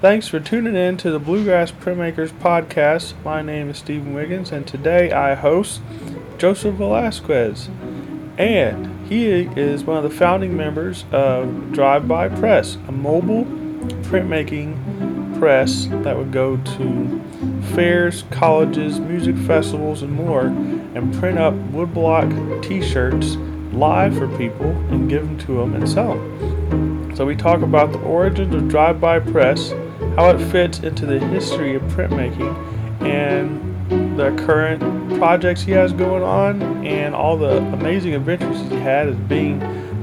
Thanks for tuning in to the Bluegrass Printmakers podcast. My name is Stephen Wiggins, and today I host Joseph Velasquez. And he is one of the founding members of Drive By Press, a mobile printmaking press that would go to fairs, colleges, music festivals, and more, and print up woodblock t shirts live for people and give them to them and sell them. So we talk about the origins of Drive By Press how it fits into the history of printmaking and the current projects he has going on and all the amazing adventures he had as being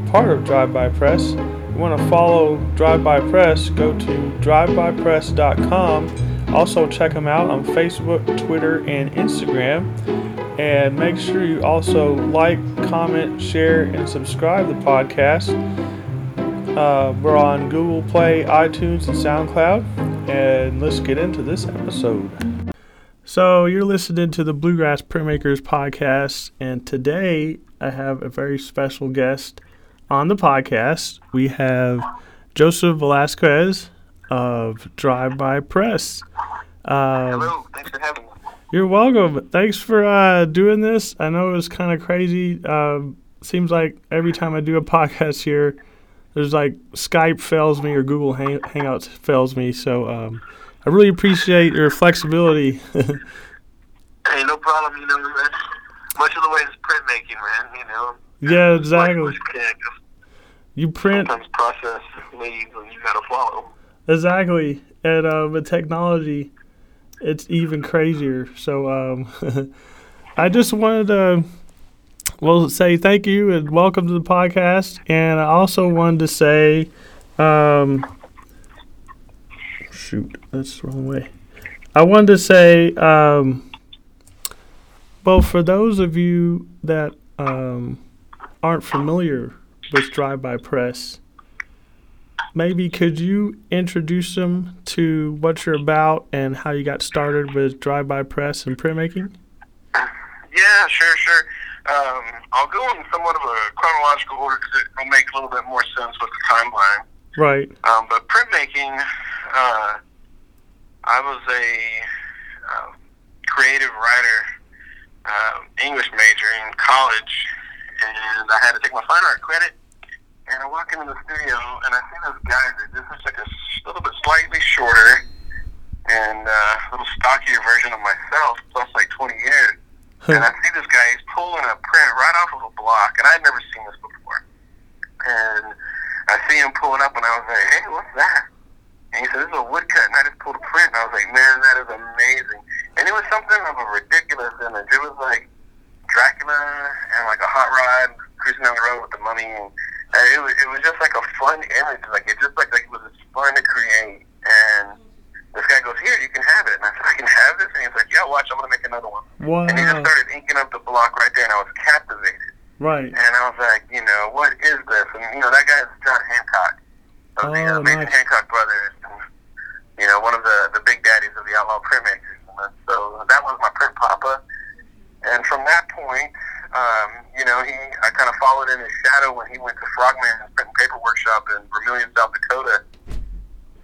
part of Drive By Press. If you want to follow Drive By Press, go to drivebypress.com. Also, check them out on Facebook, Twitter, and Instagram. And make sure you also like, comment, share, and subscribe the podcast. Uh, we're on Google Play, iTunes, and SoundCloud. And let's get into this episode. So, you're listening to the Bluegrass Printmakers podcast, and today I have a very special guest on the podcast. We have Joseph Velasquez of Drive By Press. Um, Hello, thanks for having me. You're welcome. Thanks for uh, doing this. I know it was kind of crazy. Uh, seems like every time I do a podcast here, there's like Skype fails me or Google Hang- Hangouts fails me. So um, I really appreciate your flexibility. hey, no problem. You know, man. Much of the way is printmaking, man. You know. Yeah, exactly. You print. Sometimes process leads and you gotta follow. Exactly, and uh, with technology, it's even crazier. So um, I just wanted to well, say thank you and welcome to the podcast. And I also wanted to say, um, shoot, that's the wrong way. I wanted to say, um, well, for those of you that um, aren't familiar with Drive By Press, maybe could you introduce them to what you're about and how you got started with Drive By Press and printmaking? Yeah, sure, sure. Um, I'll go in somewhat of a chronological order because it will make a little bit more sense with the timeline. Right. Um, but printmaking, uh, I was a uh, creative writer, uh, English major in college, and I had to take my fine art credit. And I walk into the studio, and I see this guy that this is like a little bit slightly shorter and uh, a little stockier version of myself, plus like 20 years and I see this guy, he's pulling a print right off of a block, and I'd never seen this before. And I see him pulling up, and I was like, hey, what's that? And he said, this is a woodcut, and I just pulled a print, and I was like, man, that is amazing. And it was something of a ridiculous image. It was like Dracula and like a hot rod cruising down the road with the mummy. And it was, it was just like a fun image. Like it just like, like it was fun to create. And this guy goes, here, you can have it. And I said, I can have this? And he's like, yeah, watch, I'm going to make another one. Wow. And he just started inking up the block right there, and I was captivated. Right. And I was like, you know, what is this? And, you know, that guy is John Hancock of oh, the uh, Mason nice. Hancock brothers. And, you know, one of the, the big daddies of the outlaw printmakers. So that was my print papa. And from that point, um, you know, he I kind of followed in his shadow when he went to Frogman's print and paper workshop in Vermillion, South Dakota.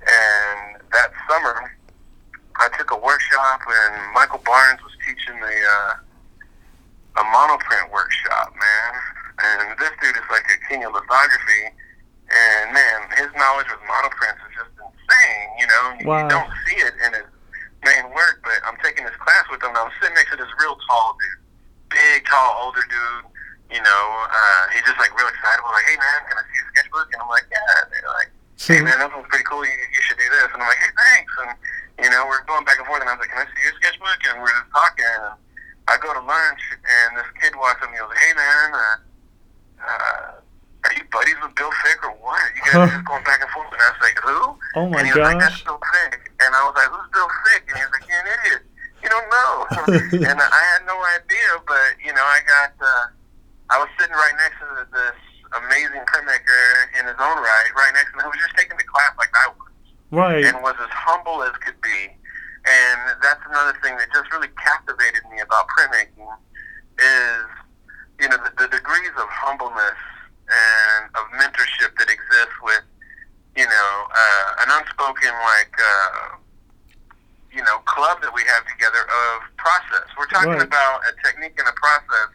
And that summer, I took a workshop, and Michael Barnes was teaching the uh, a monoprint workshop, man. And this dude is like a king of lithography, and man, his knowledge with monoprints is just insane. You know, you, wow. you don't see it in his main work, but I'm taking this class with him, and I'm sitting next to this real tall dude, big, tall, older dude. You know, uh, he's just like real excited. We're like, hey man, can I see your sketchbook? And I'm like, yeah. And they're like, hey man, that one's pretty cool. You, you should do this. And I'm like, hey, thanks. And you know, we're going back and forth. And I was like, can I see your sketchbook? And we're just talking. And I go to lunch, and this kid walks up and he goes, hey man, uh, uh, are you buddies with Bill Fick or what? You guys are just going back and forth. And I was like, who? Oh my and he was gosh. like, that's Bill Fick. And I was like, who's Bill Fick? And he was like, you're an idiot. You don't know. and I had no idea, but you know, I got. Uh, I was sitting right next to this amazing printmaker in his own right, right next to him, who was just taking the class like I was. Right. And was as humble as could be. And that's another thing that just really captivated me about printmaking is, you know, the, the degrees of humbleness and of mentorship that exists with, you know, uh, an unspoken like uh, you know club that we have together of process. We're talking Right. about a technique and a process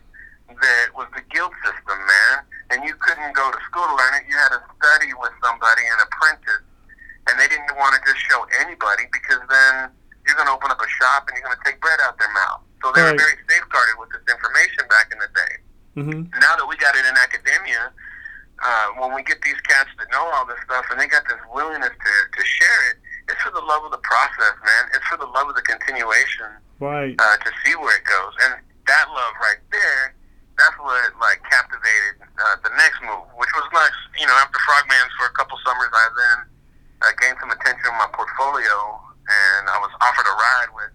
that was the guild system, man. And you couldn't go to school to learn it. You had to study with somebody and apprentice. And they didn't want to just show anybody because then you're going to open up a shop and you're going to take bread out their mouth. So they Right. were very safeguarded with this information back in the day Mm-hmm. now that we got it in academia, uh, when we get these cats that know all this stuff and they got this willingness to, to share it, it's for the love of the process, man. It's for the love of the continuation Right. uh, to see where it goes. And that love right there, that's what like captivated uh, the next move, which was nice. You know, after Frogman's for a couple summers, I then uh, gained some attention in my portfolio, and I was offered a ride with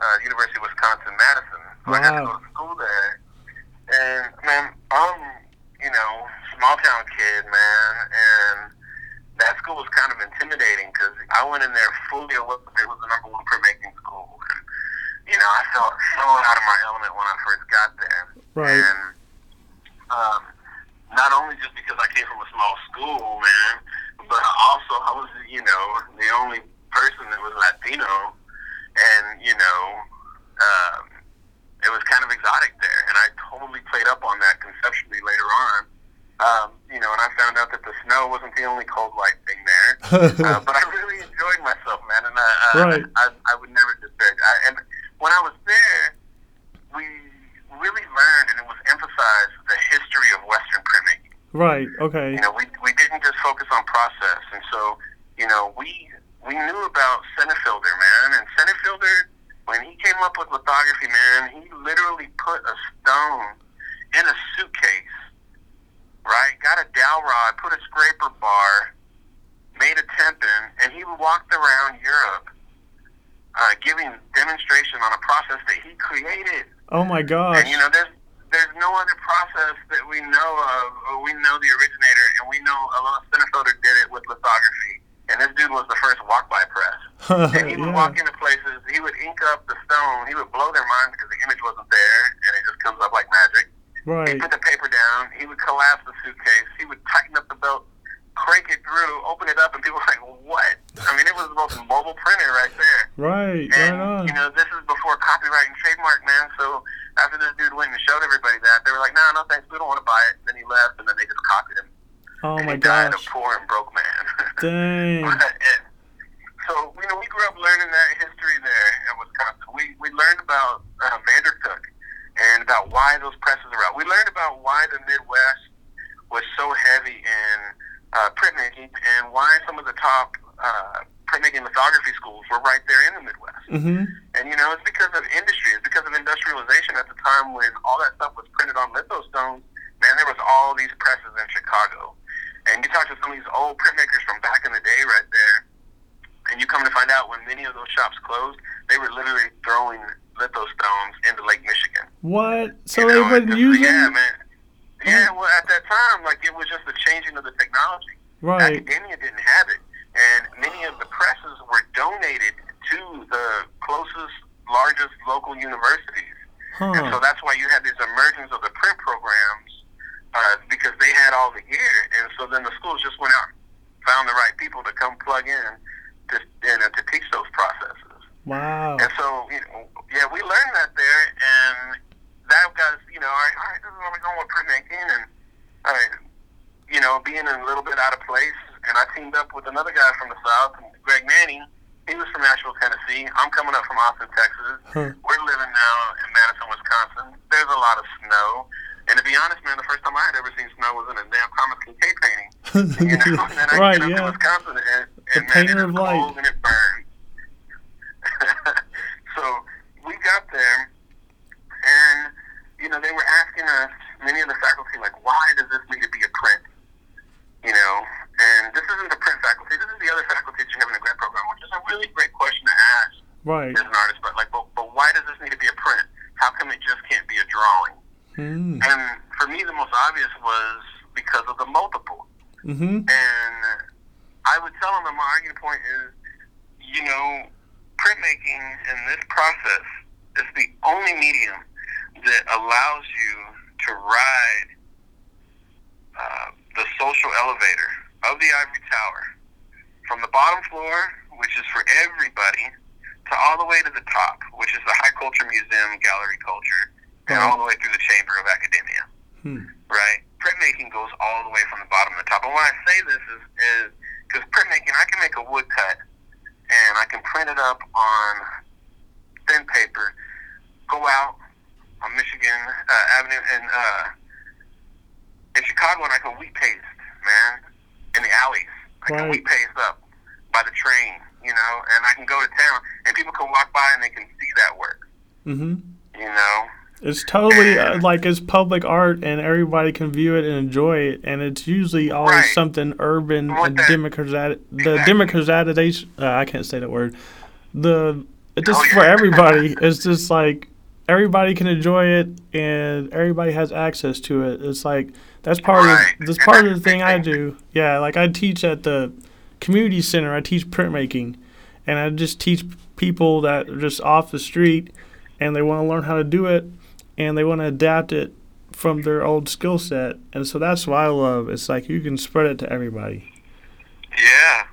uh, University of Wisconsin Madison. So I got to go to school there. And man, I'm you know small town kid, man, and that school was kind of intimidating because I went in there fully aware that it was the number one printmaking school. And, you know, I felt so out of my element when I first got there. Right. And um, not only just because I came from a small school, man, but also I was, you know, the only person that was Latino, and you know, um, it was kind of exotic there, and I totally played up on that conceptually later on. Um, you know, and I found out that the snow wasn't the only cold white thing there. uh, but I really enjoyed myself, man, and I, I, Right. I, I would never disparage. I, and when I was there, we really learned, and it was emphasized, the history of Western printmaking. Right. Okay. You know, we we didn't just focus on process, and so you know, we we knew about Senefelder, man, and Senefelder, when he came up with lithography, man, he literally put a stone in a suitcase, right? Got a dowel rod, put a scraper bar, made a tympan, and he walked around Europe, uh, giving demonstration on a process that he created. Oh my gosh. And you know, there's there's no other process that we know of. Or we know the originator, and we know Alois Senefelder did it with lithography. And this dude was the first walk by press. And he would yeah. walk into places. He would ink up the stone. He would blow their minds because the image wasn't there, and it just comes up like magic. Right. He'd put the paper down. He would collapse the suitcase. He would tighten up the belt, crank it through, open it up, and people were like, "What?" I mean, it was the most mobile printer right there. Right. And Right you know, this is before copyright and trademark, man. So after this dude went and showed everybody that, they were like, "No, no, thanks, we don't want to buy it." And Then he left, and then they just copied him. Oh and my he died a gosh. poor and broke man. Dang. But, so you know, we grew up learning that history there in Wisconsin. We we learned about uh, Vandercook and about why those presses are out. We learned about why the Midwest was so heavy in uh, printmaking and why some of the top uh, printmaking lithography schools were right there in the Midwest. Mhm. And you know, it's because of industry. It's because of industrialization at the time when all that stuff was printed on lithostones. Man, there was all these presses in Chicago. And you talk to some of these old printmakers from back in the day right there, and you come to find out when many of those shops closed, they were literally throwing lithostones into Lake Michigan. What? So You they know, and wouldn't use Yeah, man. Yeah, well, at that time, like it was just the changing of the technology. Right. Academia didn't have it, and many of the presses were donated to the closest, largest local universities. And so that's why you had this emergence of the print programs uh, because they had all the gear, and so then the schools just went out, and found the right people to come plug in to you know, to teach those processes. Wow. And so, you know, yeah, we learned that there, and that got us, you know, all right, all right this is where we're going with printmaking, and, all right, you know, being a little bit out of place. And I teamed up with another guy from the South, Greg Manning. He was from Nashville, Tennessee. I'm coming up from Austin, Texas. Huh. We're living now in Madison, Wisconsin. There's a lot of snow. And to be honest, man, the first time I had ever seen snow was in a damn Thomas Kinkade painting. You know, and then I right. get up to Yeah. Wisconsin and, The and man, painter it of light. cold and it burns. so got there, and you know they were asking us, many of the faculty, like, why does this need to be a print? You know, and this isn't the print faculty. This is the other faculty that you have in the grad program, which is a really great question to ask Right. as an artist. But like, but, but why does this need to be a print? How come it just can't be a drawing? Hmm. And for me, the most obvious was because of the multiple. Mhm. And I would tell them that my argument point is, you know, printmaking in this process is the only medium that allows you to ride uh, the social elevator of the ivory tower from the bottom floor which is for everybody, to all the way to the top, which is the High Culture Museum Gallery Culture, and all the way through the Chamber of Academia. Hmm. Right? Printmaking goes all the way from the bottom to the top. And why I say this is is because printmaking, I can make a woodcut and I can print it up on thin paper, go out on Michigan uh, Avenue and uh, in Chicago, and I can wheat paste, man, in the alleys. I can wheat paste up by the train, you know, and I can go to town and people can walk by and they can see that work, Mm-hmm. you know. It's totally uh, like it's public art, and everybody can view it and enjoy it. And it's usually always Right. something urban and. The Exactly. democratization. Uh, I can't say that word. The it's just Oh, for yeah. everybody. it's just like everybody can enjoy it, and everybody has access to it. It's like that's part Right. of that's part of the the thing I do. Yeah, like I teach at the community center. I teach printmaking, and I just teach people that are just off the street, and they want to learn how to do it, and they want to adapt it from their old skill set. And so that's what I love. It's like you can spread it to everybody. Yeah.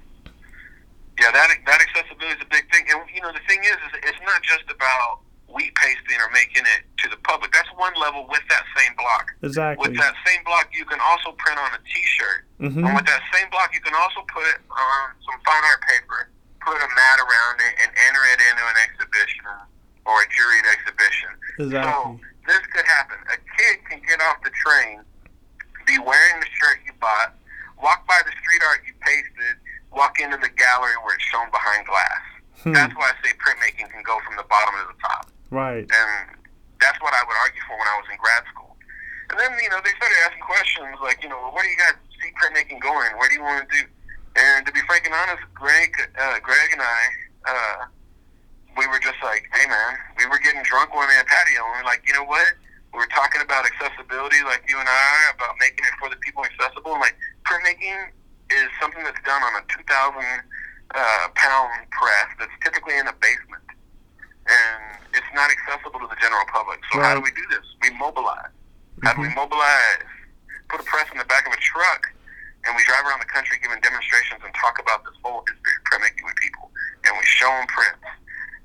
Yeah, that that accessibility is a big thing. And you know, the thing is, is it's not just about wheat pasting or making it to the public. That's one level with that same block. Exactly. With that same block, you can also print on a T-shirt, hmm and with that same block, you can also put it on some fine art paper, put a mat around it, and enter it into an exhibition or a juried exhibition. Exactly. So this could happen. A kid can get off the train, be wearing the shirt you bought, walk by the street art you pasted, walk into the gallery where it's shown behind glass. Hmm. That's why I say printmaking can go from the bottom to the top. Right. And that's what I would argue for when I was in grad school. And then, you know, they started asking questions like, you know, well, where do you guys see printmaking going? Where do you want to do? And to be frank and honest, Greg, uh, Greg and I, uh, we were just like, hey man, we were getting drunk one day at patio, and we were like, you know what? We were talking about accessibility, like you and I, about making it for the people accessible. And like printmaking is something that's done on a 2,000 uh, pound press that's typically in a basement, and it's not accessible to the general public. So how do we do this? We mobilize. How do we mobilize? Put a press in the back of a truck, and we drive around the country giving demonstrations and talk about this whole history of printmaking with people, and we show them prints.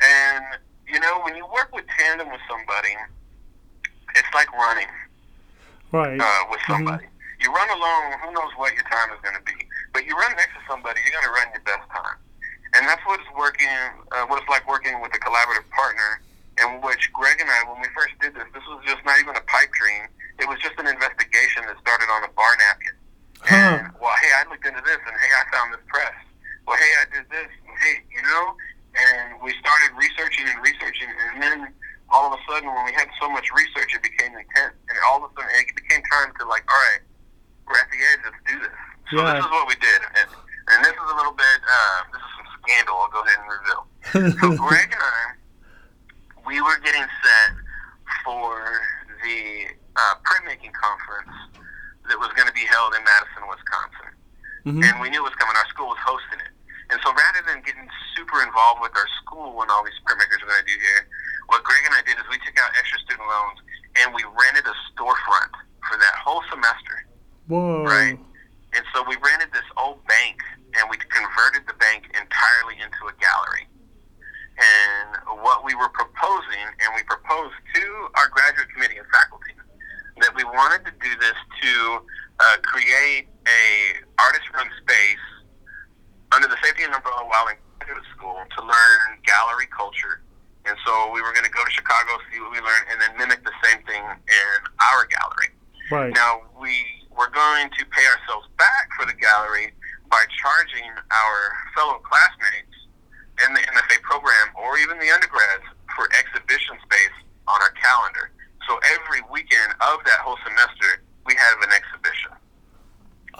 And you know, when you work with tandem with somebody, it's like running Right. uh, with somebody. You run alone, who knows what your time is going to be. But you run next to somebody, you're going to run your best time. And that's what it's working, uh, what it's like working with a collaborative partner. In which Greg and I, when we first did this, this was just not even a pipe dream. It was just an investigation that started on a bar napkin. Huh. And well, hey, I looked into this, and hey, I found this press. Well, hey, I did this. And, hey, you know, and we started researching and researching, and then all of a sudden, when we had so much research, it became intense, and all of a sudden, it became time to like, all right, we're at the edge. Let's do this. So Yeah. this is what we did, and, and this is a little bit. Uh, this is some scandal. I'll go ahead and reveal. So Greg and I, we were getting set for the uh, printmaking conference that was going to be held in Madison, Wisconsin hmm and we knew it was coming. Our school was hosting it. And so rather than getting super involved with our school and all these printmakers are going to do here, what Greg and I did is we took out extra student loans and we rented a storefront for that whole semester. Whoa. Right. And so we rented this old bank and we converted the bank entirely into a gallery. And what we were proposing, and we proposed to our graduate committee and faculty, that we wanted to do this to uh, create a artist-run space under the safety and umbrella while in graduate school to learn gallery culture. And so we were going to go to Chicago, see what we learned, and then mimic the same thing in our gallery. Right. Now we were going to pay ourselves back for the gallery by charging our fellow classmates in the MFA program or even the undergrads for exhibition space on our calendar. So every weekend of that whole semester, we have an exhibition.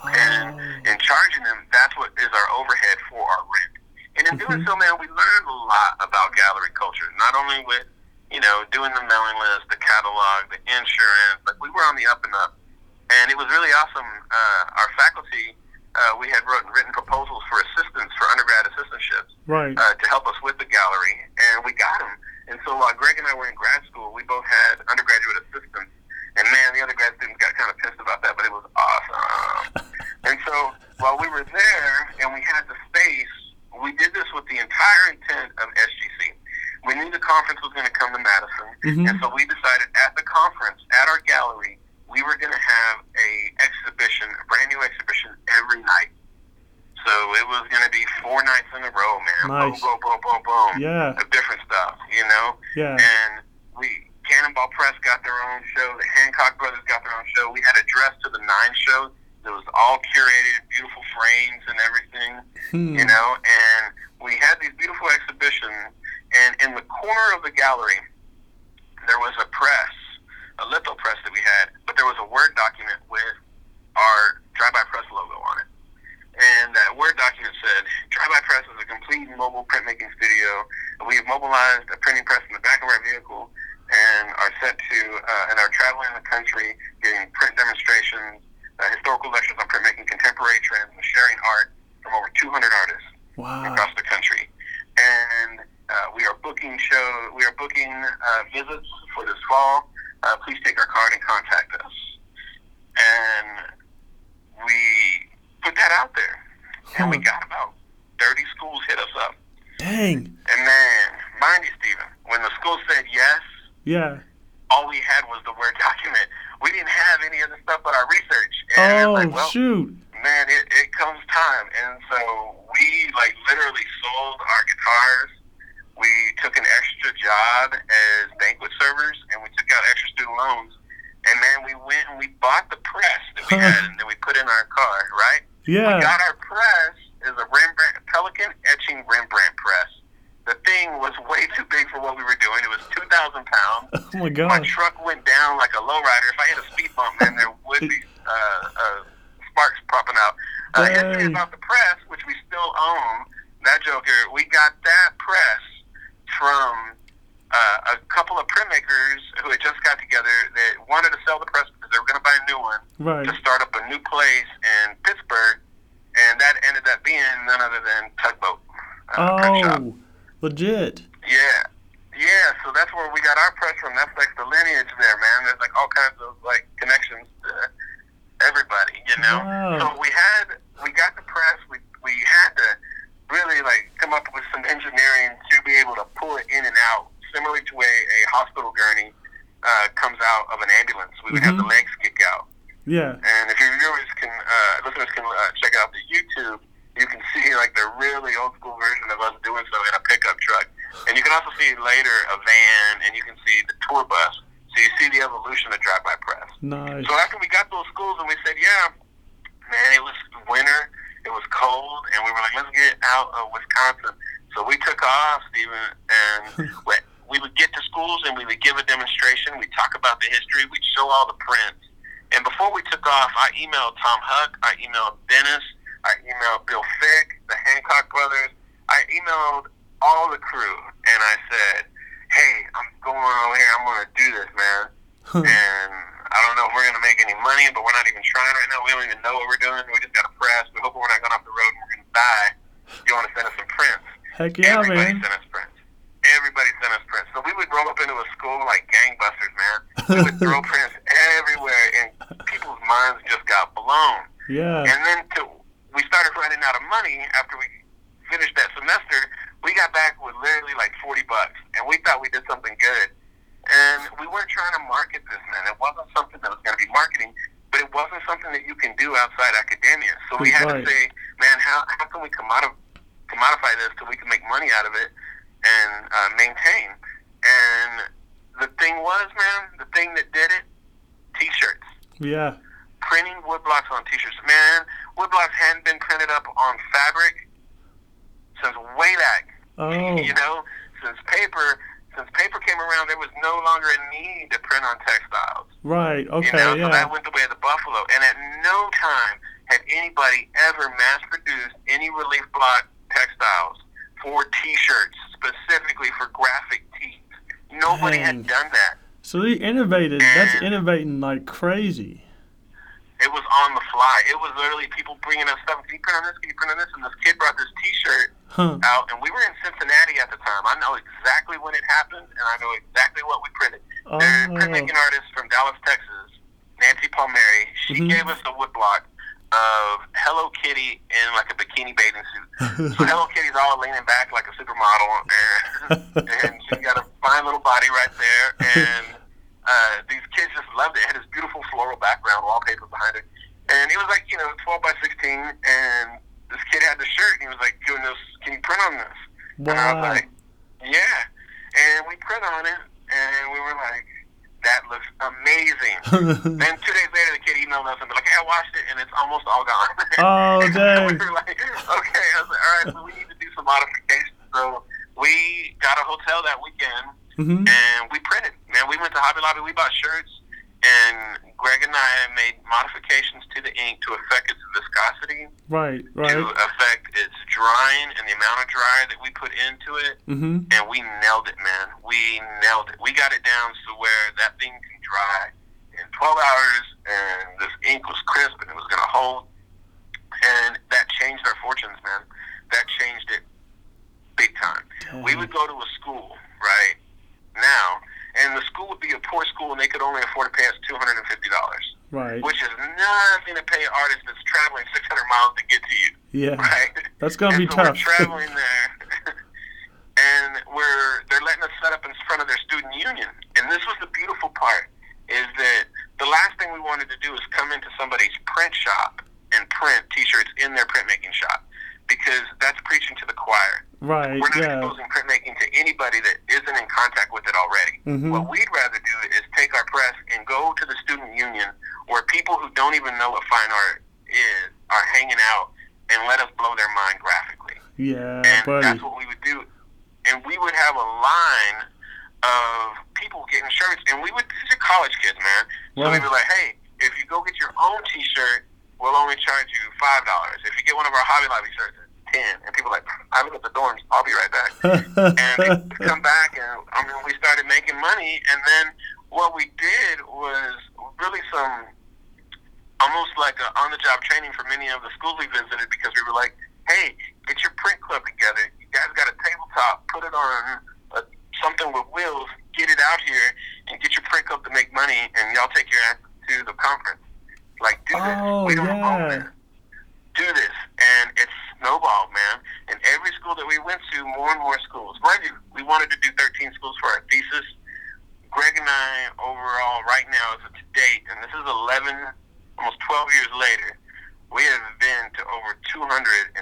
And Oh. in charging them, that's what is our overhead for our rent. And in doing Mhm. so, man, we learned a lot about gallery culture. Not only with, you know, doing the mailing list, the catalog, the insurance, like we were on the up and up and it was really awesome. Uh, our faculty, uh, we had wrote, written proposals for assistance for undergrad assistantships, right, uh, to help us with the gallery, and we got them. And so while Greg and I were in grad school, we both had undergraduate assistants, and man, the other grad students got kind of pissed about that, but it was awesome. and so while we were there and we had the space, we did this with the entire intent of SGC. We knew the conference was going to come to Madison, mm-hmm. and so we Nice. Boom, boom, boom, boom, boom. Yeah. Of different stuff, you know. Yeah. And we Cannonball Press got their own show. The Hancock Brothers got their own show. We had a Dress to the Nine show. It was all curated, beautiful frames and everything Hmm. you know, and we had these beautiful exhibitions, and in the corner of the gallery, there was a press, a litho press that we had, but there was a Word document with our Drive-By Press logo on it. And that Word document said, Drive-By Press is a complete mobile printmaking studio. We have mobilized a printing press in the back of our vehicle and are set to, uh, and are country, giving print demonstrations, uh, historical lectures on printmaking, contemporary trends, and sharing art from over 200 artists Wow. across the country. And uh, we are booking show. We are booking uh, visits for this fall. Uh, please take our card and contact us. And we put that out there, and we got about 30 schools hit us up. Dang. And then, mind you, Stephen, when the school said yes, Yeah. All we had was the word document. We didn't have any other stuff but our research. And Oh like, well, shoot. man, it, it comes time. And so we like literally sold our guitars. We took an extra job as banquet servers and we took out extra student loans. And then we went and we bought the press that we Huh. had and then we put in our car, right? Yeah. We got our press is a Rembrandt Pelican etching Rembrandt press. The thing was way too big for what we were doing. It was two thousand pounds. Oh my god! My truck went down like a lowrider. If I hit a speed bump, man, there would be uh, uh, sparks popping out. Uh, Dang. about the press, which we still own, that joker, we got that press from uh, a couple of printmakers who had just got together that wanted to sell the press because they were going to buy a new one Right. to start up a new place in Pittsburgh, and that ended up being none other than Tugboat uh. Oh, legit. Yeah. Yeah, so that's where we got our press from. That's like the lineage there, man. There's like all kinds of like connections to everybody, you know. Wow. So we had we got the press. We we had to really like come up with some engineering to be able to pull it in and out, similar to a, a hospital gurney uh, comes out of an ambulance. We would have the Mhm. legs kick out. Yeah. And if your viewers can, uh, listeners can uh, check out the YouTube, you can see like the really old school version of us doing so in a pickup truck. And you can also see later a van, and you can see the tour bus. So you see the evolution of drive-by press. Nice. So after we got those schools, and we said, yeah, man, it was winter, it was cold, and we were like, let's get out of Wisconsin. So we took off, Stephen, and we, we would get to schools and we would give a demonstration. We talk about the history. We'd show all the prints. And before we took off, I emailed Tom Huck. I emailed Dennis. I emailed Bill Fick, the Hancock brothers. I emailed all the crew, and I said, "Hey, I'm going over here. I'm going to do this, man. And I don't know if we're going to make any money, but we're not even trying right now. We don't even know what we're doing. We just got a press. We hope we're not going off the road and we're going to die. You want to send us some prints? Heck yeah, Everybody man. sent us prints. Everybody sent us prints. So we would roll up into a school like gangbusters, man. We would throw prints everywhere, and people's minds just got blown. Yeah. And then to, we started running out of money after we finished that semester. We got back with literally like 40 bucks, and we thought we did something good. And we weren't trying to market this, man. It wasn't something that was going to be marketing, but it wasn't something that you can do outside academia. So we had Right. to say, man, how, how can we commodify, commodify this so we can make money out of it and uh, maintain? And the thing was, man, the thing that did it, t-shirts Yeah. Printing woodblocks on t-shirts. Man, woodblocks hadn't been printed up on fabric since way back. Oh. You know, since paper, since paper came around, there was no longer a need to print on textiles. Right. Okay. you know, so that went the way of the buffalo. And at no time had anybody ever mass-produced any relief block textiles for T-shirts specifically for graphic tees. Nobody Dang. had done that. So they innovated. That's innovating like crazy. It was on the fly. It was literally people bringing us stuff. Can you print on this? Can you print on this? And this kid brought this T-shirt Huh. out, and we were in Cincinnati at the time. I know exactly when it happened, and I know exactly what we printed. Oh. There's a printmaking artist from Dallas, Texas, Nancy Palmieri. She Mhm. gave us a woodblock of Hello Kitty in like a bikini bathing suit. So Hello Kitty's all leaning back like a supermodel, and, and she's got a fine little body right there, and uh, these kids just loved it. It had this beautiful floral background, wallpaper behind it, and it was like you know 12 by 16, and this kid had the shirt, and he was like, "Can this? Can you print on this?" Wow. And I was like, "Yeah," and we print on it, and we were like, "That looks amazing." then two days later, the kid emailed us and be like, "Hey, I watched it, and it's almost all gone." Oh, dang. we were like, "Okay." I was like, "All right, so we need to do some modifications." So we got a hotel that weekend, hmm and we printed. Man, we went to Hobby Lobby. We bought shirts, and Greg and I made modifications to the ink to affect its viscosity, Right, right. to affect its drying and the amount of dry that we put into it Mm-hmm. and we nailed it, man. We nailed it. We got it down to where that thing can dry in 12 hours, and this ink was crisp and it was going to hold. And that changed our fortunes, man. That changed it big time. We would go to a school, right, now, and the school would be a poor school, and they could only afford to pay us $250, Right. which is nothing to pay an artist that's traveling 600 miles to get to you Yeah. right? That's gonna and be so tough. We're traveling there, and we're they're letting us set up in front of their student union. And this was the beautiful part is that the last thing we wanted to do is come into somebody's print shop and print T-shirts in their printmaking shop because that's preaching to the choir. Right. We're not Yeah. exposing printmaking to anybody that isn't in contact with it already. Mhm. What we'd rather do is take our press and go to the student union where people who don't even know what fine art is are hanging out and let us blow their mind graphically. Yeah, And buddy. that's what we would do. And we would have a line of people getting shirts, and we would, these are college kids, man. So we'd be like, hey, if you go get your own t shirt, we'll only charge you $5. If you get one of our Hobby Lobby shirts, 10 And people like, I look at the dorms, I'll be right back and they come back and I mean we started making money and then what we did was really some almost like a on the job training for many of the schools we visited because we were like, Hey, get your print club together. You guys got a tabletop, put it on a, something with wheels, get it out here and get your print club to make money and y'all take your ass to the conference. Like do this. Oh, we don't yeah. own this do this, and it's snowballed, man. And every school that we went to, more and more schools. Mind you, we wanted to do 13 schools for our thesis. Greg and I, overall, right now, as of to date, and this is 11, almost 12 years later, we have been to over 275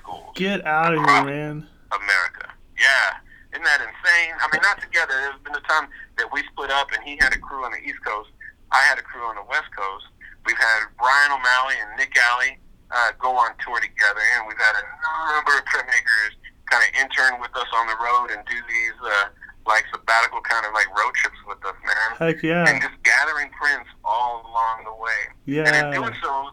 schools. Get out of here, man. America. Yeah. Isn't that insane? I mean, not together. There's been a time that we split up and he had a crew on the East Coast. I had a crew on the West Coast. We've had Brian O'Malley and Nick Alley uh, go on tour together, and we've had a number of printmakers kind of intern with us on the road and do these uh, like sabbatical kind of like road trips with us, man. Heck yeah! And just gathering prints all along the way. Yeah. And in doing so,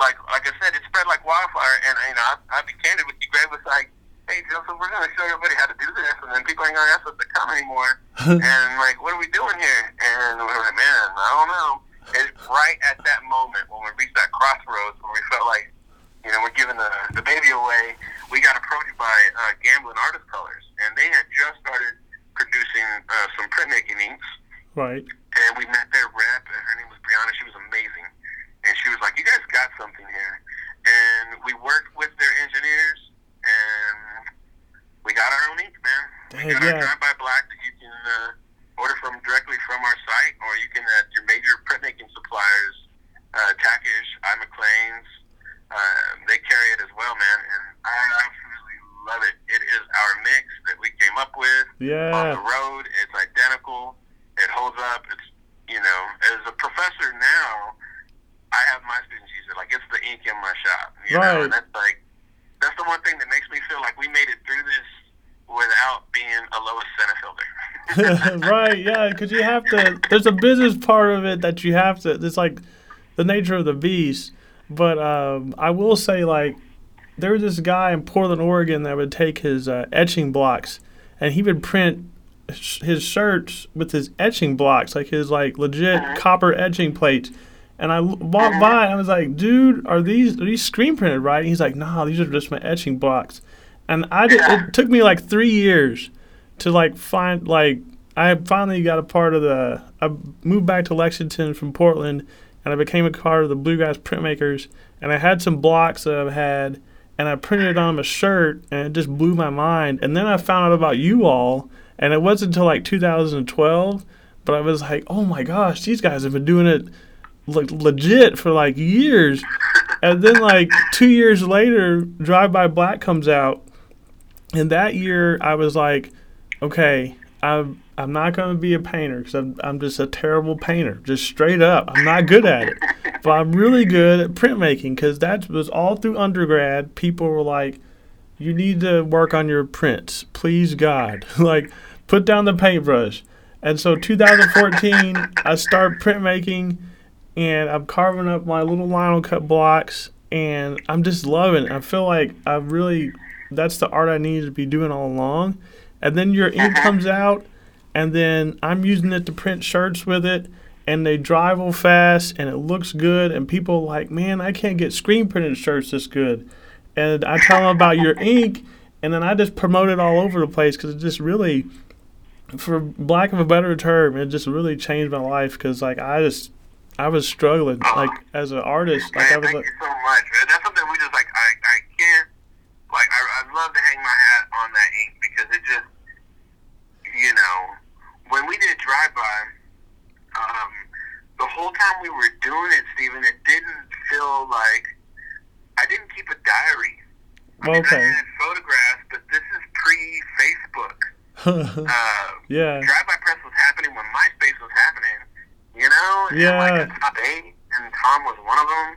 like like I said, it spread like wildfire. And you know, I, I'll be candid with you. Greg was like, "Hey, Joseph, we're gonna show everybody how to do this, and then people ain't gonna ask us to come anymore." and like, what are we doing here? And we were like, "Man, I don't know." Right at that moment when we reached that crossroads where we felt like, you know, we're giving the the baby away. We got approached by uh, Gamblin Artist Colors, and they had just started producing uh, some printmaking inks right. and we met their rep. and Her name was Brianna. She was amazing, and she was like, "You guys got something here." And we worked with their engineers, and we got our own ink, man. Dang, we got yeah. our drive by black that you can uh, order from directly from our site, or you can at your major printmaking suppliers, uh, Takach, I McClain's. Uh, they carry it as well, man, and I absolutely love it. It is our mix that we came up with on the road. It's identical. It holds up. It's you know, as a professor now, I have my students use it. Like it's the ink in my shop. You Right. know, and that's like that's the one thing that makes me feel like we made it through this without being a Lois right, yeah, because you have to. There's a business part of it that you have to. It's like the nature of the beast. But um, I will say, like, there was this guy in Portland, Oregon, that would take his uh, etching blocks, and he would print sh- his shirts with his etching blocks, like his like legit copper etching plates. And I l- walked by and I was like, "Dude, are these are these screen printed, right?" And he's like, "Nah, these are just my etching blocks." And I did, it took me like three years to like find like I finally got a part of the I moved back to Lexington from Portland and I became a part of the Bluegrass Printmakers and I had some blocks that I've had and I printed it on a shirt, and it just blew my mind. And then I found out about you all, and it wasn't until like 2012, but I was like, oh my gosh, these guys have been doing it like legit for like years. And then like two years later, Drive By Black comes out, and that year I was like, okay, I'm I'm not going to be a painter because I'm I'm just a terrible painter, just straight up. I'm not good at it, but I'm really good at printmaking because that was all through undergrad. People were like, you need to work on your prints, please God, like put down the paintbrush. And so 2014, I start printmaking and I'm carving up my little lino cut blocks, and I'm just loving it. I feel like I really that's the art I needed to be doing all along. And then your ink Uh-huh. comes out, and then I'm using it to print shirts with it, and they dry real fast, and it looks good. And people are like, man, I can't get screen printed shirts this good. And I tell them about your ink, and then I just promote it all over the place because it just really, for lack of a better term, it just really changed my life because like I just I was struggling like as an artist. Like I was thank like, you so much, man. That's something we just like. I, I like. I, I'd love to hang my hat on that ink because it just, you know, when we did drive by, um, the whole time we were doing it, Stephen, it didn't feel like I didn't keep a diary. I mean, Okay. I had photographs, but this is pre-Facebook. Uh, yeah, Drive-by press was happening when MySpace was happening, you know? And Yeah. like a top eight, and Tom was one of them.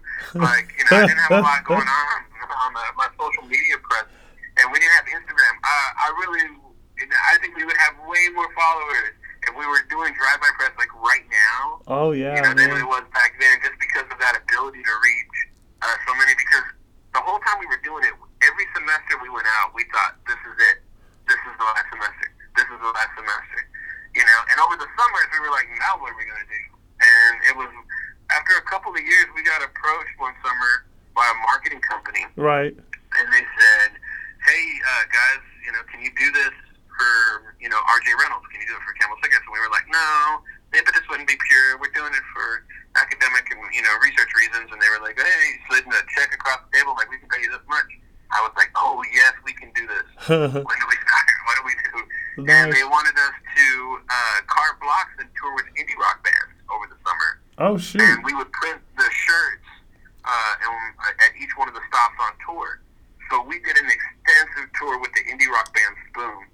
Like, you know, I didn't have a lot going on on uh, my social media press, and we didn't have Instagram. Uh, I really, you know, I think we would have way more followers if we were doing drive-by press like right now. oh yeah, you know, than it was back then, just because of that ability to reach uh, so many. Because the whole time we were doing it, every semester we went out, we thought, "This is it. This is the last semester. This is the last semester." You know, and over the summers we were like, "Now what are we gonna do?" And it was after a couple of years, we got approached one summer by a marketing company, Right. and they said, "Hey, uh, guys, you know, can you do this for you know RJ Reynolds? Can you do it for Camel Cigarettes?" And we were like, "No, the impetus wouldn't be pure. We're doing it for academic and you know research reasons." And they were like, "Hey, slid a check across the table, like we can pay you this much." I was like, "Oh yes, we can do this. When do we start? What do we do?" And they wanted us to uh, carve blocks and tour with indie rock bands over the summer Oh shoot. and we would print the shirts uh, and, at each one of the stops on tour. So we did an extensive tour with the indie rock band Spoon,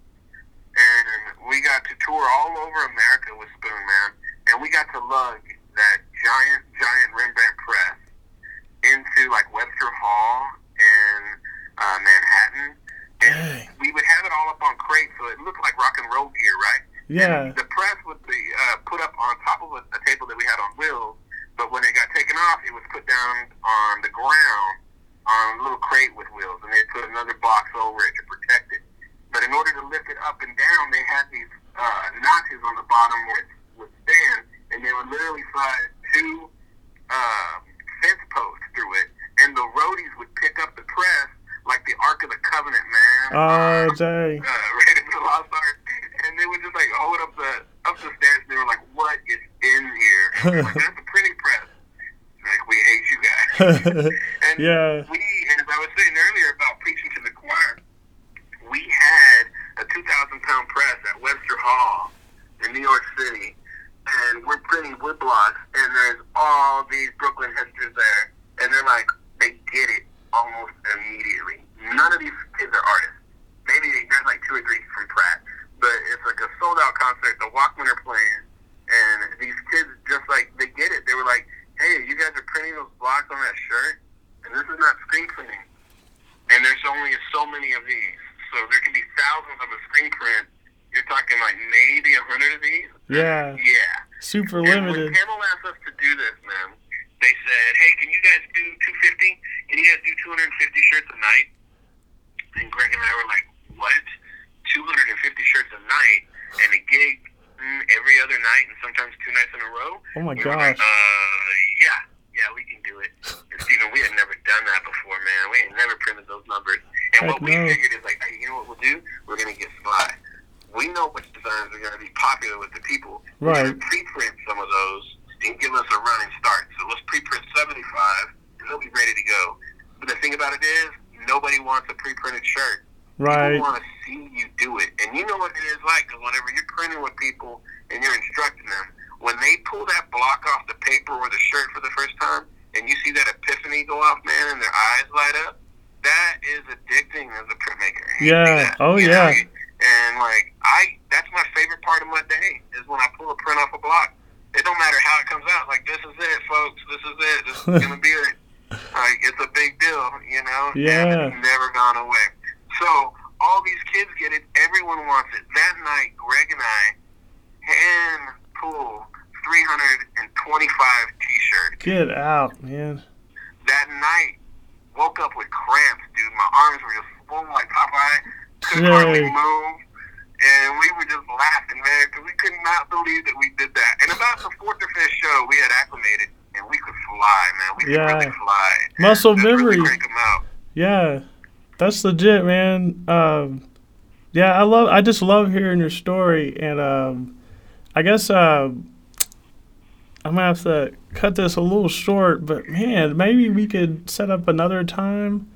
we got to tour all over America with Spoon, man. And we got to lug that giant, giant Rembrandt press into like Webster Hall in uh, Manhattan, and Dang. we would have it all up on crates, so it looked like rock and roll gear, right? Yeah. The press would be uh, put up on top of a, a table that we had on wheels, but when it got taken off, it was put down on the ground on a little crate with wheels, and they put another box over it to protect it. But in order to lift it up and down, they had these uh, notches on the bottom where it would stand, and they would literally slide two uh, fence posts through it, and the roadies would pick up the press like the Ark of the Covenant, man. Oh Uh, dang. uh, Raiders of the Lost Ark, and they would just like hold up the up the stairs. And they were like, "What is in here?" Like, That's a printing press. Like we hate you guys. and Yeah. we, and as I was saying earlier about preaching to the choir, we had a two thousand pound press at Webster Hall in New York City, and we're printing wood blocks, and there's all these Brooklyn hipsters there, and they're like, they get it almost immediately. None of these kids are artists. Maybe there's like two or three from Pratt, but it's like a sold out concert. The Walkmen are playing, and these kids just like they get it. They were like, "Hey, you guys are printing those blocks on that shirt, and this is not screen printing." And there's only so many of these, so there can be thousands of a screen print. You're talking like maybe a hundred of these. Yeah. Yeah. Super limited. when Camel asked us to do this, man, they said, "Hey, can you guys do 250? Can you guys do 250 shirts a night?" And Greg and I were like, "What? 250 shirts a night and a gig mm, every other night and sometimes two nights in a row?" Oh my We were like, gosh. uh, yeah, yeah, we can do it. And Stephen, we had never done that before, man. We had never printed those numbers. And Heck what we figured is like, hey, you know what we'll do? We're gonna get sly. We know which designs are gonna be popular with the people. Right. gonna some of those and give us a running start. So let's pre-print 75, and they'll be ready to go. But the thing about it is, nobody wants a pre-printed shirt. Right. People want to see you do it, and you know what it is like. Because whenever you're printing with people and you're instructing them, when they pull that block off the paper or the shirt for the first time, and you see that epiphany go off, man, and their eyes light up, that is addicting as a printmaker. Yeah. Oh, you yeah. know? And like I, that's my favorite part of my day is when I pull a print off a block. It don't matter how it comes out. Like this is it, folks. This is it. This is gonna be it. Like it's a big deal, you know. Yeah. And it's never gone away. So all these kids get it. Everyone wants it. That night, Greg and I hand pull 325 T-shirts. Get out, man. That night, woke up with cramps, dude. My arms were just swollen like Popeye. Couldn't hardly move. And we were just laughing, man, because we could not believe that we did that. And about the fourth or fifth show, we had acclimated, and we could fly, man. We could Yeah. really fly. Muscle Just really memory. out. Yeah, that's legit, man. Um, yeah, I love. I just love hearing your story, and um, I guess uh, I'm gonna have to cut this a little short. But man, maybe we could set up another time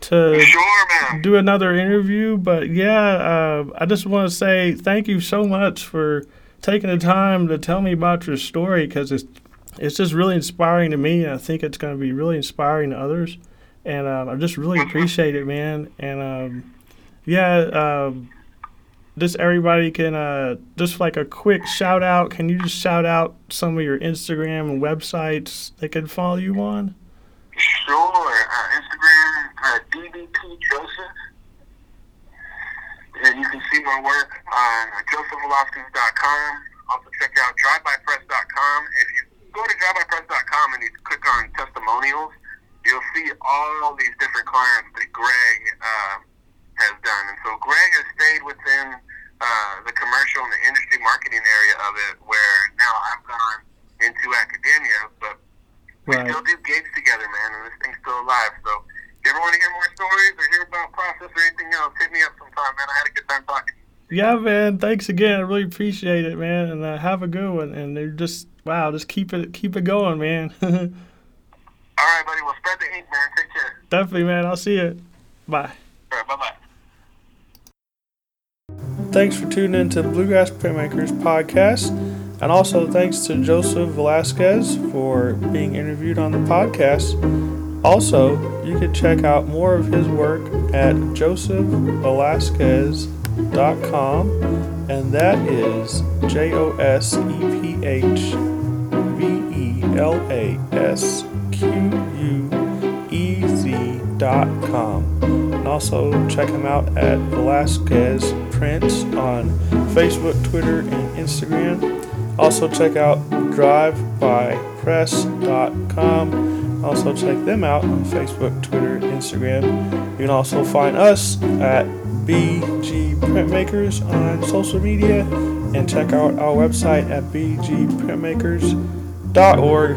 to Sure, do another interview. But yeah, uh, I just want to say thank you so much for taking the time to tell me about your story because it's it's just really inspiring to me. And I think it's going to be really inspiring to others. And um, I just really appreciate it, man. And um, yeah, um, just everybody can uh, just like a quick shout out. Can you just shout out some of your Instagram and websites they can follow you on? Sure. Uh, Instagram, uh, DBP Joseph. And you can see my work on josephvelasquez.com. Also check out drivebypress.com. If you go to drivebypress.com and you click on testimonials, you'll see all these different clients that Greg uh, has done. And so Greg has stayed within uh, the commercial and the industry marketing area of it, where now I've gone into academia, but we Right. still do gigs together, man, and this thing's still alive. So if you ever want to hear more stories or hear about process or anything else, hit me up sometime, man. I had a good time talking. Yeah, man. Thanks again. I really appreciate it, man. And uh, have a good one. And they're just wow, just keep it keep it going, man. All right, buddy. Well, spread the ink, man. Take care. Definitely, man. I'll see you. Bye. All right, bye bye. Thanks for tuning in to Bluegrass Printmakers podcast. And also thanks to Joseph Velasquez for being interviewed on the podcast. Also, you can check out more of his work at josephvelasquez.com, and that is J O S E P H V E L A S Q U E Z dot com. And also check him out at Velasquez Prints on Facebook, Twitter, and Instagram. Also check out drivebypress.com. Also check them out on Facebook, Twitter, Instagram. You can also find us at BG Printmakers on social media and check out our website at bgprintmakers.org.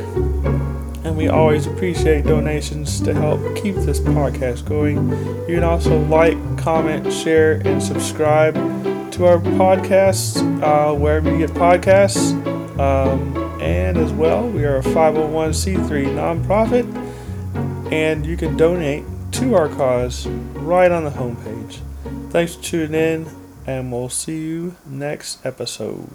And we always appreciate donations to help keep this podcast going. You can also like, comment, share, and subscribe to our podcasts uh, wherever you get podcasts. Um, and as well, we are a 501c3 nonprofit, and you can donate to our cause right on the homepage. Thanks for tuning in, and we'll see you next episode.